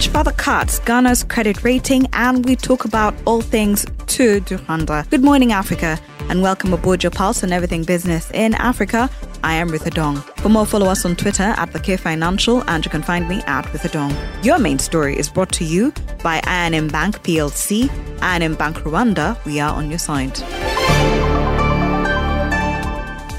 which further cuts Ghana's credit rating, and we talk about all things Tour du Rwanda. Good morning, Africa, and welcome aboard your pulse on everything business in Africa. I am Ruth Adong. For more, follow us on Twitter at The K Financial, and you can find me at Ruth Adong. Your main story is brought to you by I&M Bank PLC, I&M Bank Rwanda. We are on your side.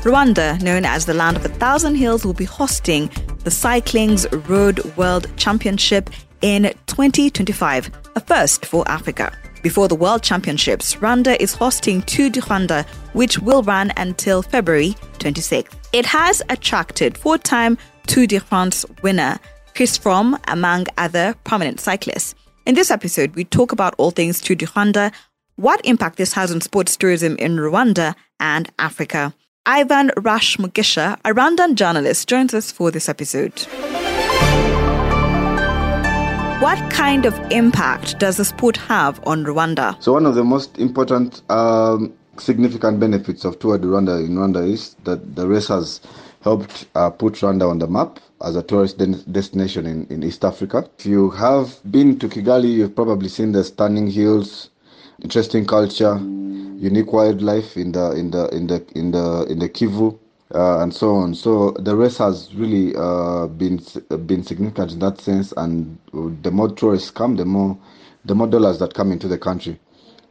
Rwanda, known as the land of a thousand hills, will be hosting the Cycling's Road World Championship in 2025, a first for Africa. Before the World Championships, Rwanda is hosting Tour du Rwanda, which will run until February 26th. It has attracted four-time Tour de France winner Chris Froome, among other prominent cyclists. In this episode, we talk about all things Tour du Rwanda, what impact this has on sports tourism in Rwanda and Africa. Ivan Rash Mugisha, a Rwandan journalist, joins us for this episode. What kind of impact does the sport have on Rwanda? So, one of the most important, um, significant benefits of Tour de Rwanda in Rwanda is that the race has helped uh, put Rwanda on the map as a tourist de- destination in, in East Africa. If you have been to Kigali, you've probably seen the stunning hills, interesting culture, unique wildlife in the in the in the in the in the Kivu. Uh, and so on. So the race has really uh, been been significant in that sense, and the more tourists come, the more the more dollars that come into the country.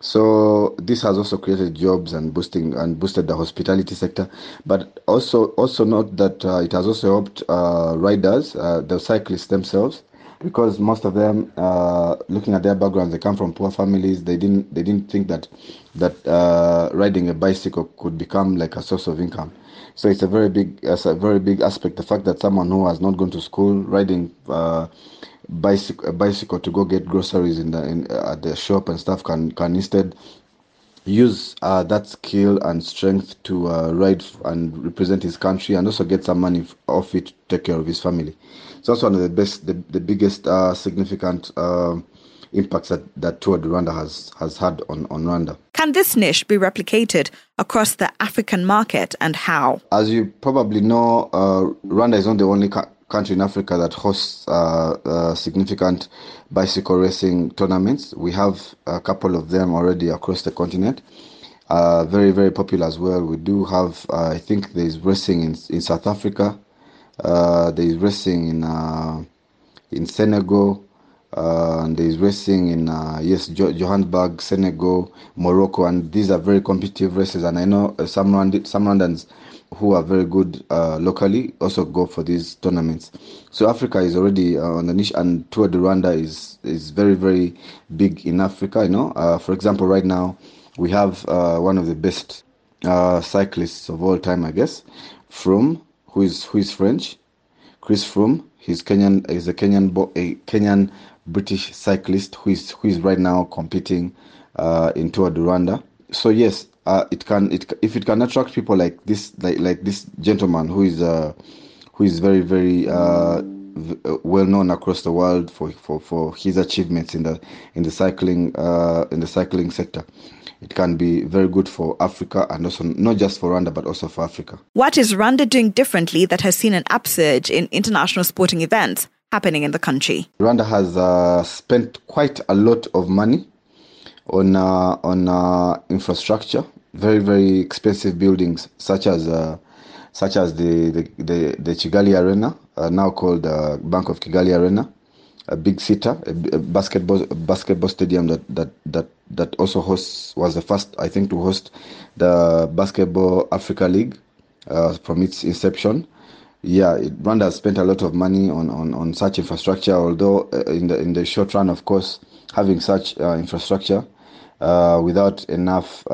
So this has also created jobs and boosting and boosted the hospitality sector. But also also note that uh, it has also helped uh, riders, uh, the cyclists themselves, because most of them, uh, looking at their backgrounds, they come from poor families. They didn't they didn't think that that uh, riding a bicycle could become like a source of income. So it's a very big it's a very big aspect. The fact that someone who has not gone to school riding uh, bicycle a bicycle to go get groceries in the in, at the shop and stuff can can instead use uh, that skill and strength to uh, ride and represent his country and also get some money off it to take care of his family. So that's one of the best, the, the biggest uh, significant uh, impacts that, that Tour de Rwanda has, has had on, on Rwanda. Can this niche be replicated across the African market and how? As you probably know, uh, Rwanda is not the only ca- country in Africa that hosts uh, uh, significant bicycle racing tournaments. We have a couple of them already across the continent. Uh, very, very popular as well. We do have, uh, I think there's racing in, in South Africa, uh, there's racing in, uh, in Senegal, and there's racing in, yes, Johannesburg, Senegal, Morocco, and these are very competitive races. And I know some, Rwand- some who are very good uh, locally also go for these tournaments. So Africa is already uh, on the niche, and Tour de Rwanda is is very very big in Africa. You know, uh, for example, right now we have one of the best cyclists of all time, I guess, Froome, who is who is French, Chris Froome. He's Kenyan. He's a Kenyan a Kenyan British cyclist who is who is right now competing in Tour de Rwanda. So yes, uh, it can it if it can attract people like this like like this gentleman who is uh who is very very uh well known across the world for, for, for his achievements in the in the cycling uh, in the cycling sector. It can be very good for Africa and also not just for Rwanda but also for Africa. What is Rwanda doing differently that has seen an upsurge in international sporting events happening in the country? Rwanda has uh, spent quite a lot of money on uh, on uh, infrastructure, very very expensive buildings such as uh, such as the the, the, the Kigali Arena, now called Bank of Kigali Arena, a big theater, a, a basketball basketball stadium that, that that that also hosts was the first I think to host the Basketball Africa League from its inception yeah, it, Rwanda has spent a lot of money on, on, on such infrastructure. Although uh, in the in the short run, of course, having such uh, infrastructure uh, without enough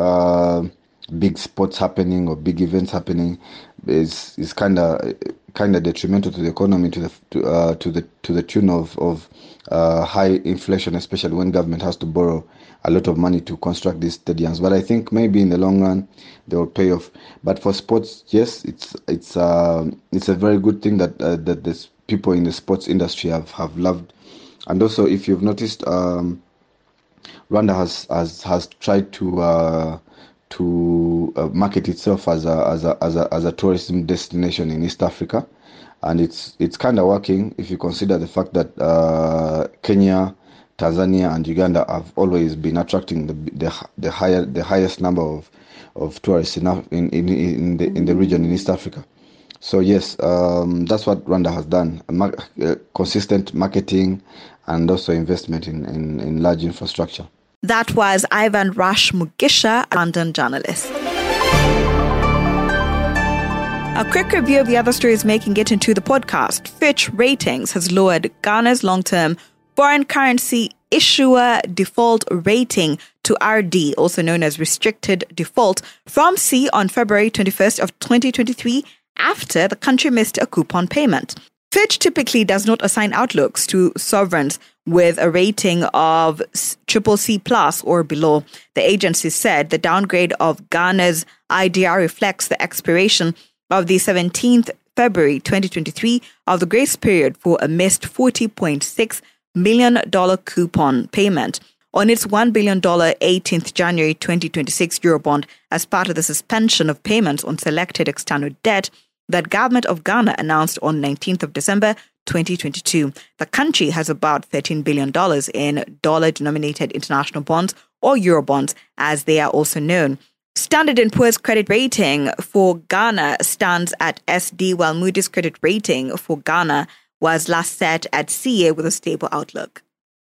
big sports happening or big events happening is is kind of kind of detrimental to the economy to the to, uh, to the to the tune of of uh, high inflation, especially when government has to borrow a lot of money to construct these stadiums. But I think maybe in the long run they will pay off. But for sports, yes, it's it's uh, it's a very good thing that uh, that the people in the sports industry have have loved. And also, if you've noticed, um, Rwanda has has has tried to uh, to uh, market itself as a, as a as a as a tourism destination in East Africa. and it's it's kind of working if you consider the fact that uh, Kenya, Tanzania, and Uganda have always been attracting the the, the higher the highest number of of tourists in in in, in the in the region in East Africa. So yes, um, that's what Rwanda has done: mar- uh, consistent marketing and also investment in, in, in large infrastructure. That was Ivan Rash Mugisha, Rwandan journalist. A quick review of the other stories making it into the podcast. Fitch Ratings has lowered Ghana's long term foreign currency issuer default rating to RD, also known as restricted default, from C on February 21st of 2023 after the country missed a coupon payment. Fitch typically does not assign outlooks to sovereigns with a rating of triple C plus or below. The agency said the downgrade of Ghana's IDR reflects the expiration of the 17th February 2023 of the grace period for a missed $40.6 million coupon payment on its $1 billion 18th January 2026 Eurobond as part of the suspension of payments on selected external debt that government of Ghana announced on 19th of December 2022. The country has about $13 billion in dollar denominated international bonds or Eurobonds as they are also known. Standard & Poor's credit rating for Ghana stands at SD, while Moody's credit rating for Ghana was last set at CA with a stable outlook.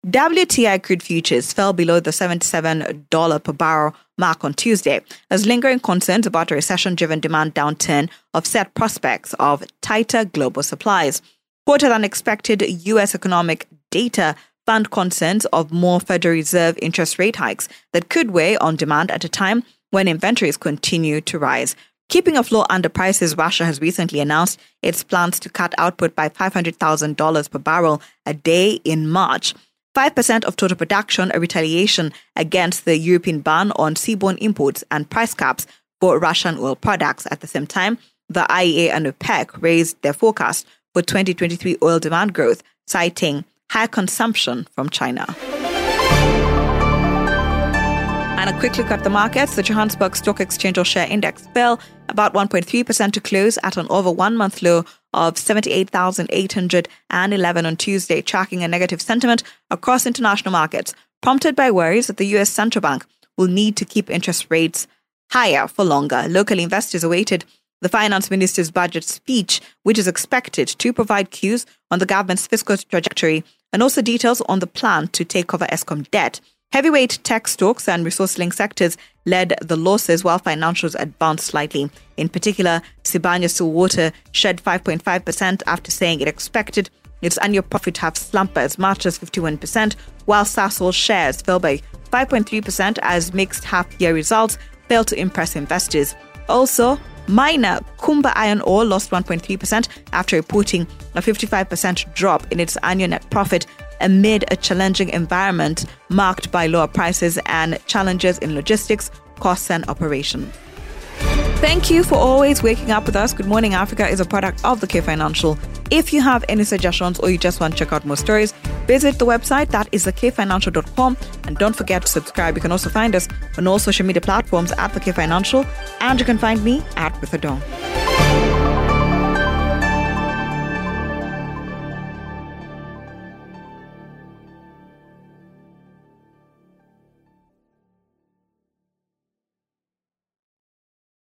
WTI crude futures fell below the $77 per barrel mark on Tuesday as lingering concerns about a recession driven demand downturn offset prospects of tighter global supplies. Quarter than expected U.S. economic data fund concerns of more Federal Reserve interest rate hikes that could weigh on demand at a time when inventories continue to rise. Keeping a floor under prices, Russia has recently announced its plans to cut output by $500,000 per barrel a day in March. 5% of total production, a retaliation against the European ban on seaborne imports and price caps for Russian oil products. At the same time, the IEA and OPEC raised their forecast for 2023 oil demand growth, citing high consumption from China. And a quick look at the markets. The Johannesburg Stock Exchange or Share Index fell about 1.3% to close at an over one month low of 78,811 on Tuesday, tracking a negative sentiment across international markets, prompted by worries that the US central bank will need to keep interest rates higher for longer. Local investors awaited the finance minister's budget speech, which is expected to provide cues on the government's fiscal trajectory and also details on the plan to take over Eskom debt. Heavyweight tech stocks and resource linked sectors led the losses while financials advanced slightly. In particular, Sibanye Stillwater shed 5.5% after saying it expected its annual profit to have slumped as much as 51%, while Sasol shares fell by 5.3% as mixed half year results failed to impress investors. Also, Miner Kumba Iron Ore lost 1.3% after reporting a 55% drop in its annual net profit amid a challenging environment marked by lower prices and challenges in logistics, costs, and operation. Thank you for always waking up with us. Good Morning Africa is a product of the K Financial. If you have any suggestions or you just want to check out more stories, visit the website that is thekfinancial.com and don't forget to subscribe. You can also find us on all social media platforms at the K Financial and you can find me at Ruth Adong.